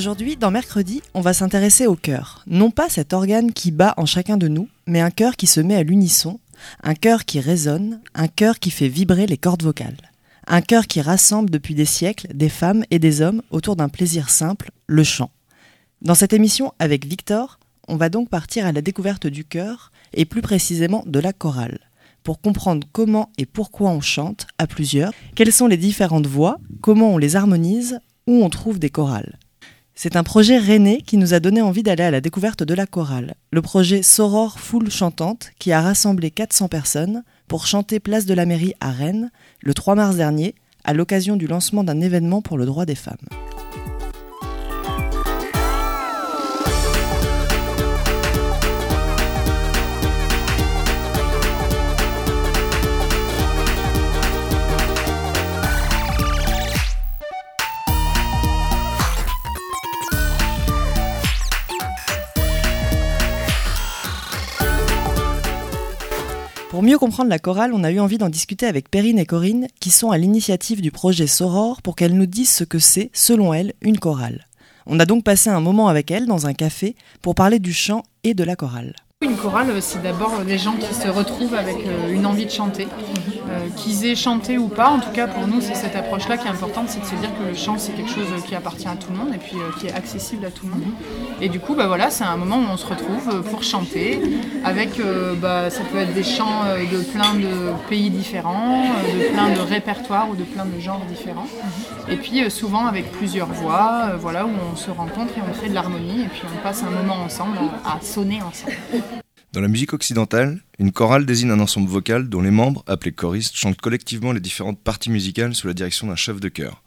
Aujourd'hui, dans Mercredi, on va s'intéresser au cœur. Non pas cet organe qui bat en chacun de nous, mais un cœur qui se met à l'unisson, un cœur qui résonne, un cœur qui fait vibrer les cordes vocales. Un cœur qui rassemble depuis des siècles des femmes et des hommes autour d'un plaisir simple, le chant. Dans cette émission avec Victor, on va donc partir à la découverte du cœur et plus précisément de la chorale pour comprendre comment et pourquoi on chante à plusieurs, quelles sont les différentes voix, comment on les harmonise, où on trouve des chorales. C'est un projet René qui nous a donné envie d'aller à la découverte de la chorale. Le projet Soror Foule Chantante qui a rassemblé 400 personnes pour chanter Place de la Mairie à Rennes le 3 mars dernier à l'occasion du lancement d'un événement pour le droit des femmes. Pour mieux comprendre la chorale, on a eu envie d'en discuter avec Perrine et Corinne, qui sont à l'initiative du projet Soror, pour qu'elles nous disent ce que c'est, selon elles, une chorale. On a donc passé un moment avec elles dans un café pour parler du chant et de la chorale. Une chorale, c'est d'abord des gens qui se retrouvent avec euh, une envie de chanter, qu'ils aient chanté ou pas. En tout cas, pour nous, c'est cette approche-là qui est importante, c'est de se dire que le chant, c'est quelque chose qui appartient à tout le monde et puis euh, qui est accessible à tout le monde. Et du coup, bah voilà, c'est un moment où on se retrouve pour chanter, avec, bah, ça peut être des chants de plein de pays différents, de plein de répertoires ou de plein de genres différents. Et puis souvent avec plusieurs voix, voilà, où on se rencontre et on fait de l'harmonie et puis on passe un moment ensemble à sonner ensemble. Dans la musique occidentale, une chorale désigne un ensemble vocal dont les membres, appelés choristes, chantent collectivement les différentes parties musicales sous la direction d'un chef de chœur.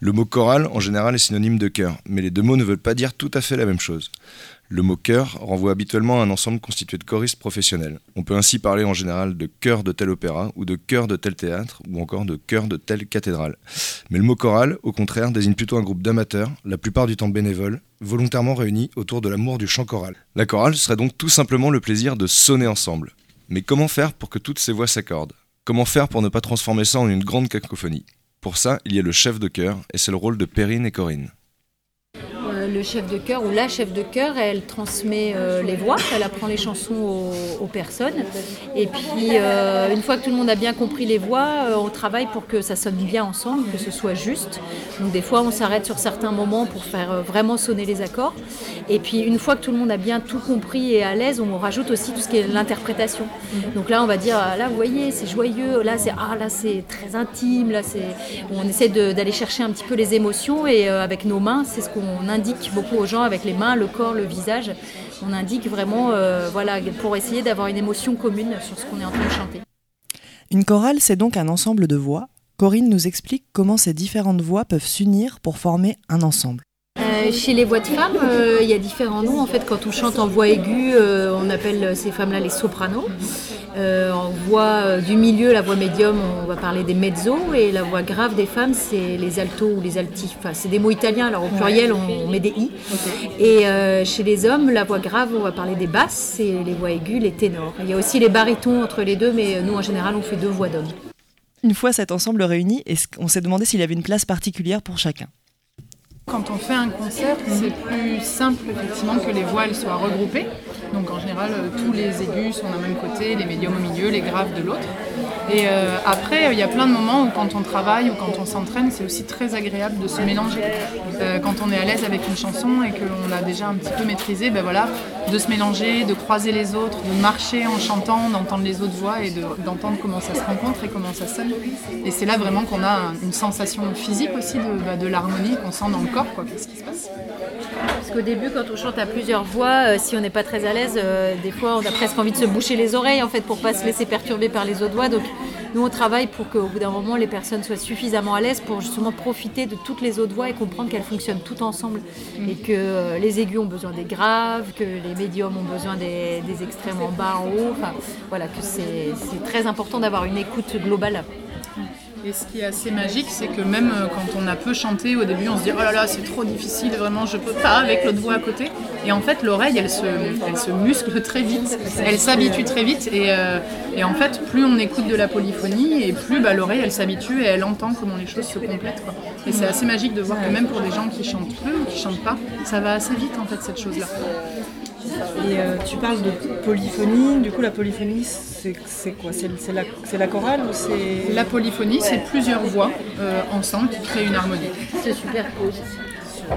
Le mot chorale, en général, est synonyme de chœur, mais les deux mots ne veulent pas dire tout à fait la même chose. Le mot chœur renvoie habituellement à un ensemble constitué de choristes professionnels. On peut ainsi parler en général de chœur de tel opéra, ou de chœur de tel théâtre, ou encore de chœur de telle cathédrale. Mais le mot chorale, au contraire, désigne plutôt un groupe d'amateurs, la plupart du temps bénévoles, volontairement réunis autour de l'amour du chant choral. La chorale serait donc tout simplement le plaisir de sonner ensemble. Mais comment faire pour que toutes ces voix s'accordent? Comment faire pour ne pas transformer ça en une grande cacophonie? Pour ça, il y a le chef de chœur, et c'est le rôle de Perrine et Corinne le chef de chœur ou la chef de chœur, elle transmet euh, les voix, elle apprend les chansons aux, personnes. Et puis, euh, une fois que tout le monde a bien compris les voix, euh, on travaille pour que ça sonne bien ensemble, que ce soit juste. Donc, des fois, on s'arrête sur certains moments pour faire vraiment sonner les accords. Et puis, une fois que tout le monde a bien tout compris et à l'aise, on rajoute aussi tout ce qui est l'interprétation. Donc là, on va dire, ah, là, vous voyez, c'est joyeux, là, c'est ah, là, c'est très intime, là, c'est. On essaie d'aller chercher un petit peu les émotions et avec nos mains, c'est ce qu'on indique beaucoup aux gens avec les mains, le corps, le visage. On indique vraiment, euh, voilà, pour essayer d'avoir une émotion commune sur ce qu'on est en train de chanter. Une chorale, c'est donc un ensemble de voix. Corinne nous explique comment ces différentes voix peuvent s'unir pour former un ensemble. Euh, chez les voix de femmes, euh, il y a différents noms. En fait, quand on chante en voix aiguë, on appelle ces femmes-là les sopranos. Euh, en voix euh, du milieu, la voix médium, on va parler des mezzo, et la voix grave des femmes, c'est les altos ou les alti. Enfin, c'est des mots italiens, alors au pluriel, on, met des i. Et euh, chez les hommes, la voix grave, on va parler des basses, et les voix aiguës, les ténors. Il y a aussi les barytons entre les deux, mais nous, en général, on fait deux voix d'hommes. Une fois cet ensemble réuni, on s'est demandé s'il y avait une place particulière pour chacun? Quand on fait un concert, c'est plus simple effectivement que les voix soient regroupées. Donc en général, euh, tous les aigus sont d'un même côté, les médiums au milieu, les graves de l'autre. Et euh, après, il y a plein de moments où quand on travaille ou quand on s'entraîne, c'est aussi très agréable de se mélanger. Euh, quand on est à l'aise avec une chanson et qu'on a déjà un petit peu maîtrisé, ben voilà, de se mélanger, de croiser les autres, de marcher en chantant, d'entendre les autres voix et d'entendre comment ça se rencontre et comment ça sonne. Et c'est là vraiment qu'on a une sensation physique aussi de, bah, de l'harmonie qu'on sent dans le corps, quoi, qu'est-ce qui se passe. Parce qu'au début, quand on chante à plusieurs voix, euh, si on n'est pas très à l'aise, euh, des fois on a presque envie de se boucher les oreilles en fait pour pas se laisser perturber par les autres voix. Donc nous on travaille pour qu'au bout d'un moment les personnes soient suffisamment à l'aise pour justement profiter de toutes les autres voix et comprendre qu'elles fonctionnent toutes ensemble. Et que euh, les aigus ont besoin des graves, que les médiums ont besoin des, des extrêmes en bas, en haut. Enfin voilà, que c'est très important d'avoir une écoute globale. Et ce qui est assez magique, c'est que même euh, quand on a peu chanté au début, on se dit oh là là, c'est trop difficile, vraiment, je peux pas avec l'autre voix à côté. Et en fait, l'oreille, elle se, elle se muscle très vite, elle s'habitue très vite. Et, euh, et en fait, plus on écoute de la polyphonie, et plus bah, l'oreille, elle s'habitue et elle entend comment les choses se complètent. quoi. Et c'est assez magique de voir que même pour des gens qui chantent peu ou qui chantent pas, ça va assez vite en fait cette chose-là. Et euh, tu parles de polyphonie, du coup la polyphonie c'est quoi? C'est la, chorale ou c'est... La polyphonie, c'est plusieurs voix euh, ensemble qui créent une harmonie. se superposent.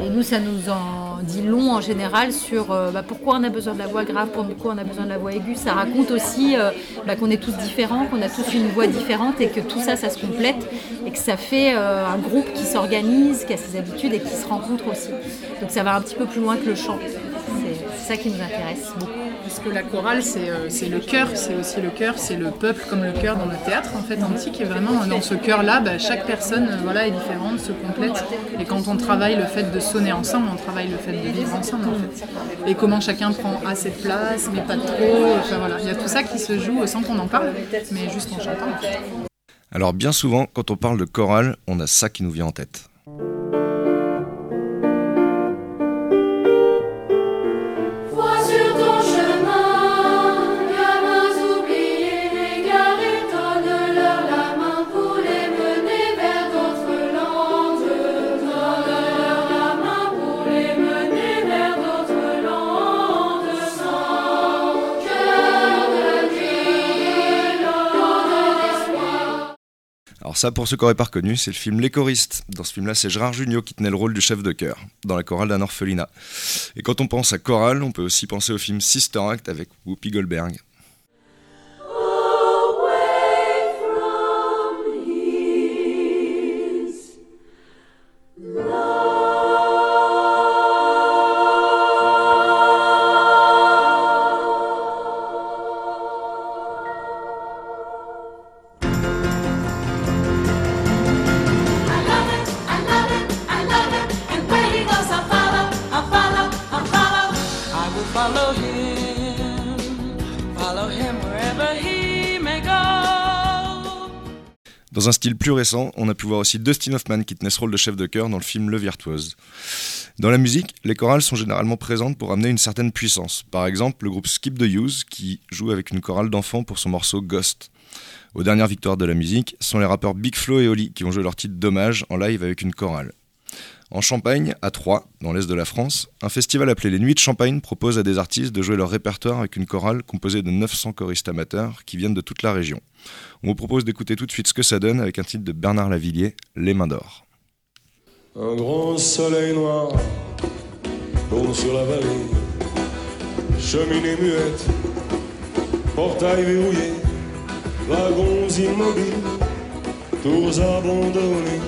Et nous, ça nous en dit long en général sur euh, bah, pourquoi on a besoin de la voix grave, pourquoi on a besoin de la voix aiguë. Ça raconte aussi euh, bah, qu'on est tous différents, qu'on a tous une voix différente et que tout ça, ça se complète et que ça fait euh, un groupe qui s'organise, qui a ses habitudes et qui se rencontre aussi. Donc ça va un petit peu plus loin que le chant. C'est ça qui nous intéresse beaucoup. Parce que la chorale, c'est euh, c'est le cœur, c'est aussi le cœur, c'est le peuple comme le cœur dans le théâtre en fait antique. Et vraiment, dans ce cœur-là, bah, chaque personne euh, voilà, est différente, se complète. Et quand on travaille le fait de sonner ensemble, on travaille le fait de vivre ensemble en fait. Et comment chacun prend assez de place, mais pas trop. Enfin, voilà. Il y a tout ça qui se joue sans qu'on en parle, mais juste en chantant. en fait. Alors bien souvent, quand on parle de chorale, on a ça qui nous vient en tête. Ça, pour ceux qui n'auraient pas reconnu, c'est le film Les choristes. Dans ce film-là, c'est Gérard Jugnot qui tenait le rôle du chef de chœur, dans la chorale d'un orphelinat. Et quand on pense à chorale, on peut aussi penser au film Sister Act avec Whoopi Goldberg. Style plus récent, on a pu voir aussi Dustin Hoffman qui tenait ce rôle de chef de chœur dans le film Le Virtuose. Dans la musique, les chorales sont généralement présentes pour amener une certaine puissance. Par exemple, le groupe Skip the Use qui joue avec une chorale d'enfants pour son morceau Ghost. Aux dernières victoires de la musique sont les rappeurs Big Flo et Oli qui vont jouer leur titre Dommage en live avec une chorale. En Champagne, à Troyes, dans l'est de la France, un festival appelé les Nuits de Champagne propose à des artistes de jouer leur répertoire avec une chorale composée de 900 choristes amateurs qui viennent de toute la région. On vous propose d'écouter tout de suite ce que ça donne avec un titre de Bernard Lavillier, Les Mains d'Or. Un grand soleil noir. Cheminée muette, portail verrouillé, wagons immobiles, tours abandonnées,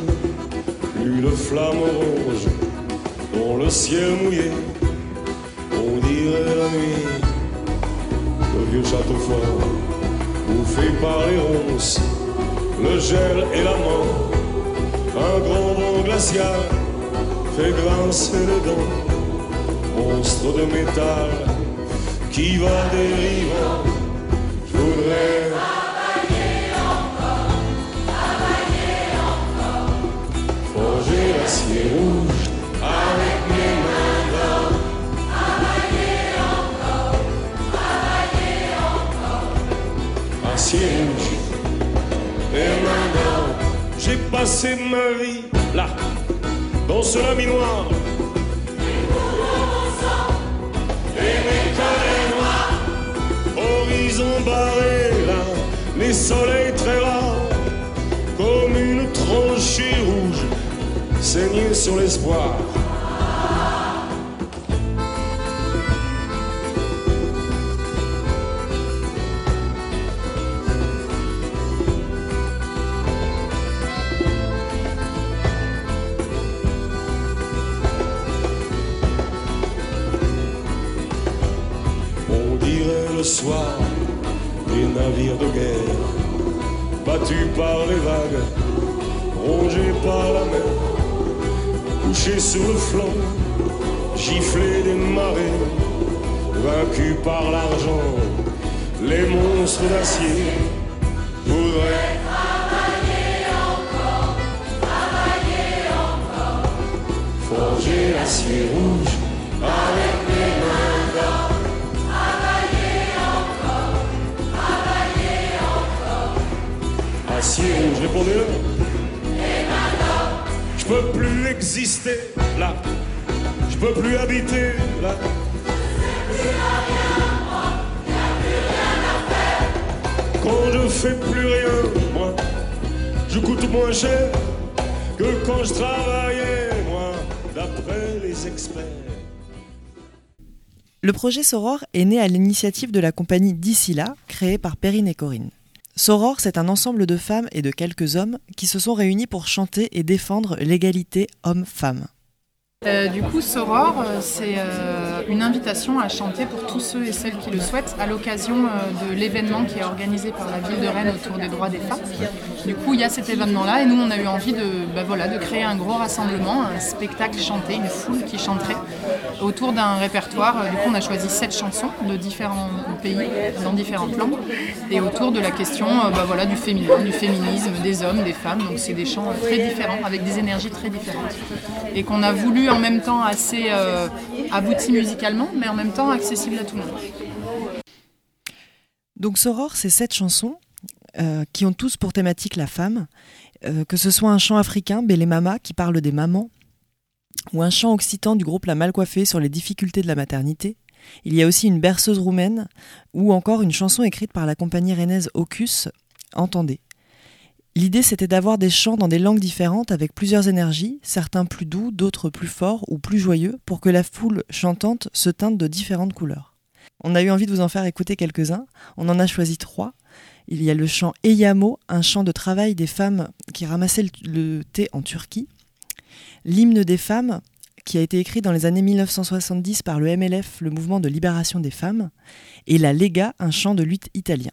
plus de flammes rouges dans le ciel mouillé. On dirait la nuit, le vieux château fort, bouffé par les ronces, le gel et la mort. Un grand vent glacial fait grincer les dents. Monstre de métal qui va dérivant. Je voudrais. J'ai passé ma vie là, dans ce laminoir. Et mes noires, horizon barré là, les soleils très rares, comme une tranchée rouge, saignée sur l'espoir. Sur le flanc, giflés des marées, vaincus par l'argent, les monstres d'acier voudraient forger l'acier rouge avec les mains d'or. Acier rouge, répondez-le. Je peux plus exister là. Je peux plus habiter là. Quand je fais plus rien, moi, je coûte moins cher que quand je travaillais, moi, d'après les experts. Le projet Soror est né à l'initiative de la compagnie D'ici créée par Perrine et Corinne. Soror, c'est un ensemble de femmes et de quelques hommes qui se sont réunis pour chanter et défendre l'égalité homme-femme. Euh, du coup, Soror, euh, c'est euh, une invitation à chanter pour tous ceux et celles qui le souhaitent à l'occasion de l'événement qui est organisé par la ville de Rennes autour des droits des femmes. Du coup, il y a cet événement-là et nous, on a eu envie de, bah, voilà, de créer un gros rassemblement, un spectacle chanté, une foule qui chanterait autour d'un répertoire. Du coup, on a choisi sept chansons de différents pays, dans différentes langues, et autour de la question bah, voilà, du féminin, du féminisme, des hommes, des femmes. Donc, c'est des chants très différents, avec des énergies très différentes. Et qu'on a voulu en même temps assez euh, abouti musicalement, mais en même temps accessible à tout le monde. Donc Soror, c'est sept chansons euh, qui ont tous pour thématique la femme, euh, que ce soit un chant africain, Bélé Mama, qui parle des mamans, ou un chant occitan du groupe La Malcoiffée sur les difficultés de la maternité. Il y a aussi une berceuse roumaine, ou encore une chanson écrite par la compagnie rennaise Ocus, Entendez. L'idée, c'était d'avoir des chants dans des langues différentes avec plusieurs énergies, certains plus doux, d'autres plus forts ou plus joyeux, pour que la foule chantante se teinte de différentes couleurs. On a eu envie de vous en faire écouter quelques-uns. On en a choisi trois. Il y a le chant Eyamo, un chant de travail des femmes qui ramassaient le, thé en Turquie. L'hymne des femmes, qui a été écrit dans les années 1970 par le MLF, le mouvement de libération des femmes. Et la Lega, un chant de lutte italien.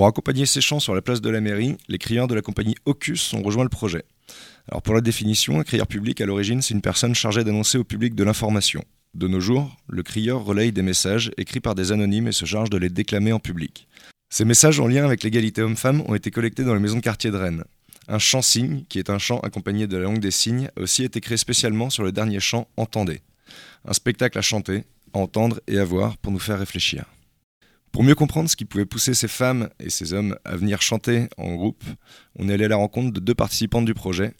Pour accompagner ces chants sur la place de la mairie, les crieurs de la compagnie Ocus ont rejoint le projet. Alors pour la définition, un crieur public à l'origine, c'est une personne chargée d'annoncer au public de l'information. De nos jours, le crieur relaye des messages écrits par des anonymes et se charge de les déclamer en public. Ces messages en lien avec l'égalité homme-femme ont été collectés dans les maisons de quartier de Rennes. Un chant signe, qui est un chant accompagné de la langue des signes, a aussi été créé spécialement sur le dernier chant Entendez. Un spectacle à chanter, à entendre et à voir pour nous faire réfléchir. Pour mieux comprendre ce qui pouvait pousser ces femmes et ces hommes à venir chanter en groupe, on est allé à la rencontre de deux participantes du projet,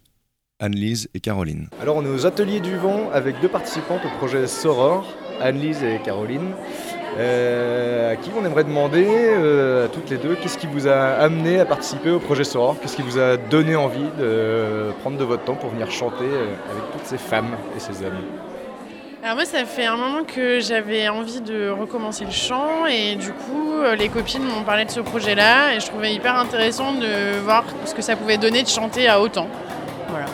Anne-Lise et Caroline. Alors on est aux Ateliers du Vent avec deux participantes au projet Soror, Anne-Lise et Caroline, euh, à qui on aimerait demander euh, à toutes les deux qu'est-ce qui vous a amené à participer au projet Soror, qu'est-ce qui vous a donné envie de prendre de votre temps pour venir chanter euh, avec toutes ces femmes et ces hommes? Alors moi, ça fait un moment que j'avais envie de recommencer le chant et du coup, euh, les copines m'ont parlé de ce projet-là et je trouvais hyper intéressant de voir ce que ça pouvait donner de chanter à autant. Voilà.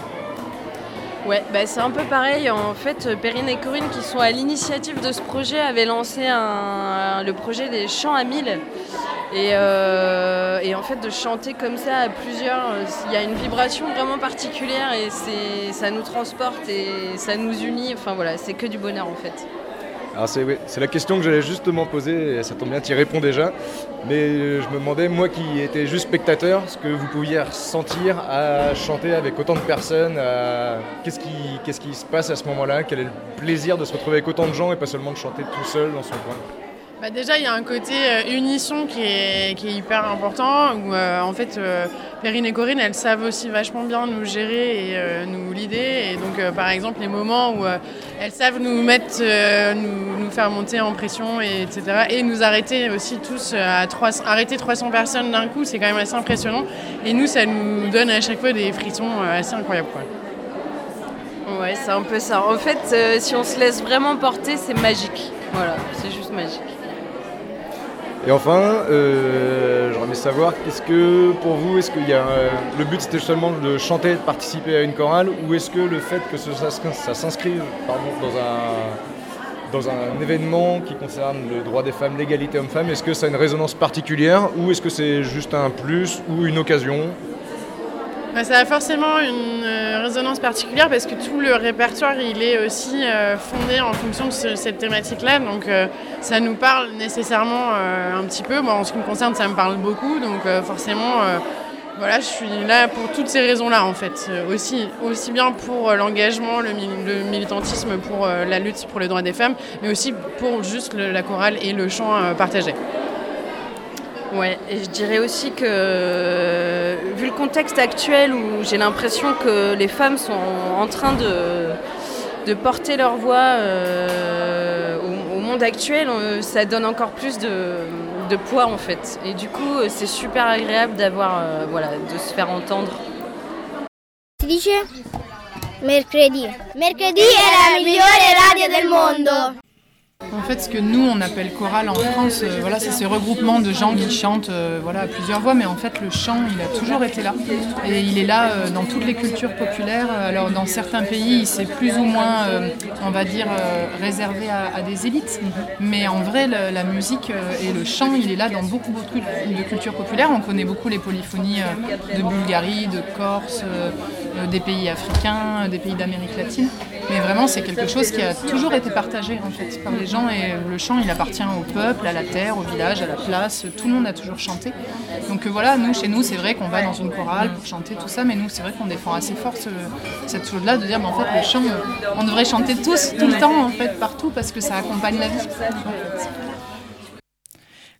Ouais, bah c'est un peu pareil. En fait, Perrine et Corinne, qui sont à l'initiative de ce projet, avaient lancé le projet des chants à mille. Et, euh, et en fait, de chanter comme ça à plusieurs, il y a une vibration vraiment particulière et ça nous transporte et ça nous unit. Enfin voilà, c'est que du bonheur en fait. Alors c'est la question que j'allais justement poser, et ça tombe bien, tu y réponds déjà. Mais euh, je me demandais, moi qui étais juste spectateur, ce que vous pouviez ressentir à chanter avec autant de personnes, qu'est-ce qui, qu'est-ce qui se passe à ce moment-là, quel est le plaisir de se retrouver avec autant de gens et pas seulement de chanter tout seul dans son coin? Bah déjà, il y a un côté euh, unisson qui est, qui est hyper important, où euh, en fait, euh, Perrine et Corinne, elles savent aussi vachement bien nous gérer et euh, nous leader. Et donc, par exemple, les moments où elles savent nous mettre, nous, faire monter en pression, et, etc. Et nous arrêter aussi tous à 300, arrêter 300 personnes d'un coup, c'est quand même assez impressionnant. Et nous, ça nous donne à chaque fois des frissons assez incroyables. Quoi. Ouais, c'est un peu ça. En fait, si on se laisse vraiment porter, c'est magique. Voilà, c'est juste magique. Et enfin, euh, j'aurais aimé savoir, qu'est-ce que pour vous, est-ce qu'il y a euh, le but c'était seulement de chanter, de participer à une chorale, ou est-ce que le fait que ça, s'inscrive dans un dans un événement qui concerne le droit des femmes, l'égalité homme-femme, est-ce que ça a une résonance particulière ou est-ce que c'est juste un plus ou une occasion Bah, ça a forcément une euh, résonance particulière parce que tout le répertoire il est aussi euh, fondé en fonction de ce- cette thématique-là. Donc euh, ça nous parle nécessairement un petit peu. Moi, en ce qui me concerne, ça me parle beaucoup. Donc forcément, voilà, je suis là pour toutes ces raisons-là en fait. Aussi, bien pour l'engagement, le, mil- le militantisme, pour la lutte pour les droits des femmes, mais aussi pour juste la chorale et le chant partagé. Ouais, et je dirais aussi que, vu le contexte actuel où j'ai l'impression que les femmes sont en train de, porter leur voix euh, au, monde actuel, ça donne encore plus de, poids en fait. Et du coup, c'est super agréable d'avoir, euh, voilà, de se faire entendre. Mercredi. Mercredi è la migliore radio del mondo. En fait, ce que nous on appelle chorale en France, euh, voilà, c'est ce regroupement de gens qui chantent euh, voilà, à plusieurs voix, mais en fait le chant il a toujours été là. Et il est là euh, dans toutes les cultures populaires. Alors dans certains pays, c'est plus ou moins, on va dire, réservé à, à des élites. Mais en vrai, la musique et le chant, il est là dans beaucoup, beaucoup de cultures populaires. On connaît beaucoup les polyphonies de Bulgarie, de Corse, des pays africains, euh, des pays d'Amérique latine. Mais vraiment, c'est quelque chose qui a toujours été partagé en fait par les gens et le chant, il appartient au peuple, à la terre, au village, à la place. Tout le monde a toujours chanté. Donc euh, voilà, nous, chez nous, c'est vrai qu'on va dans une chorale pour chanter tout ça, mais nous, c'est vrai qu'on défend assez fort ce- cette chose-là de dire, mais en fait, le chant, euh, on devrait chanter tous, tout le temps, en fait, partout, parce que ça accompagne la vie.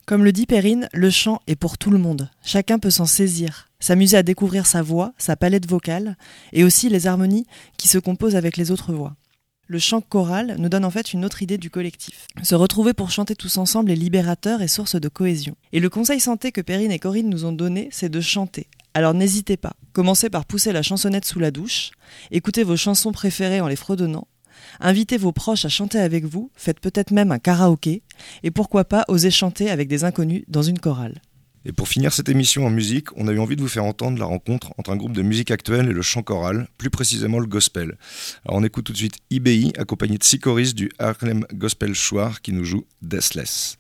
Comme le dit Perrine, le chant est pour tout le monde. Chacun peut s'en saisir, s'amuser à découvrir sa voix, sa palette vocale, et aussi les harmonies qui se composent avec les autres voix. Le chant choral nous donne en fait une autre idée du collectif. Se retrouver pour chanter tous ensemble est libérateur et source de cohésion. Et le conseil santé que Perrine et Corinne nous ont donné, c'est de chanter. Alors n'hésitez pas, commencez par pousser la chansonnette sous la douche, écoutez vos chansons préférées en les fredonnant, invitez vos proches à chanter avec vous, faites peut-être même un karaoké, et pourquoi pas oser chanter avec des inconnus dans une chorale. Et pour finir cette émission en musique, on a eu envie de vous faire entendre la rencontre entre un groupe de musique actuelle et le chant choral, plus précisément le gospel. Alors on écoute tout de suite IBI, accompagné de six du Harlem Gospel Choir qui nous joue Deathless.